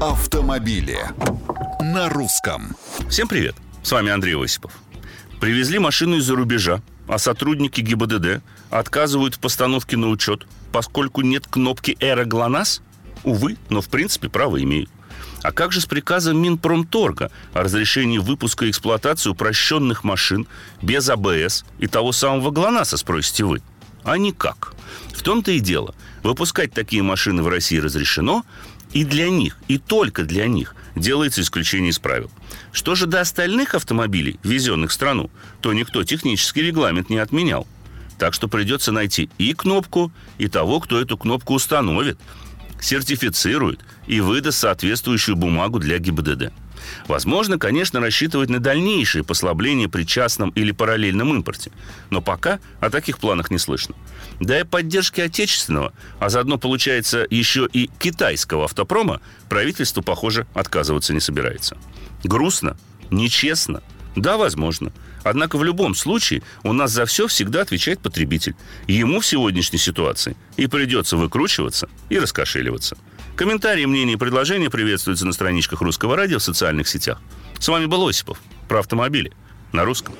Автомобили на русском. Всем привет! С вами Андрей Осипов. Привезли машину из-за рубежа, а сотрудники ГИБДД отказывают в постановке на учет, поскольку нет кнопки «Эра ГЛОНАСС»? Увы, но в принципе право имеют. А как же с приказом Минпромторга о разрешении выпуска и эксплуатации упрощенных машин без АБС и того самого ГЛОНАССа, спросите вы? А никак. В том-то и дело. Выпускать такие машины в России разрешено, и для них, и только для них делается исключение из правил. Что же до остальных автомобилей, везенных в страну, то никто технический регламент не отменял. Так что придется найти и кнопку, и того, кто эту кнопку установит, сертифицирует и выдаст соответствующую бумагу для ГИБДД. Возможно, конечно, рассчитывать на дальнейшее послабление при частном или параллельном импорте. Но пока о таких планах не слышно. Да и поддержки отечественного, а заодно, получается, еще и китайского автопрома, правительство, похоже, отказываться не собирается. Грустно, нечестно, да, возможно. Однако в любом случае у нас за все всегда отвечает потребитель. Ему в сегодняшней ситуации и придется выкручиваться и раскошеливаться. Комментарии, мнения и предложения приветствуются на страничках Русского радио в социальных сетях. С вами был Осипов про автомобили на русском.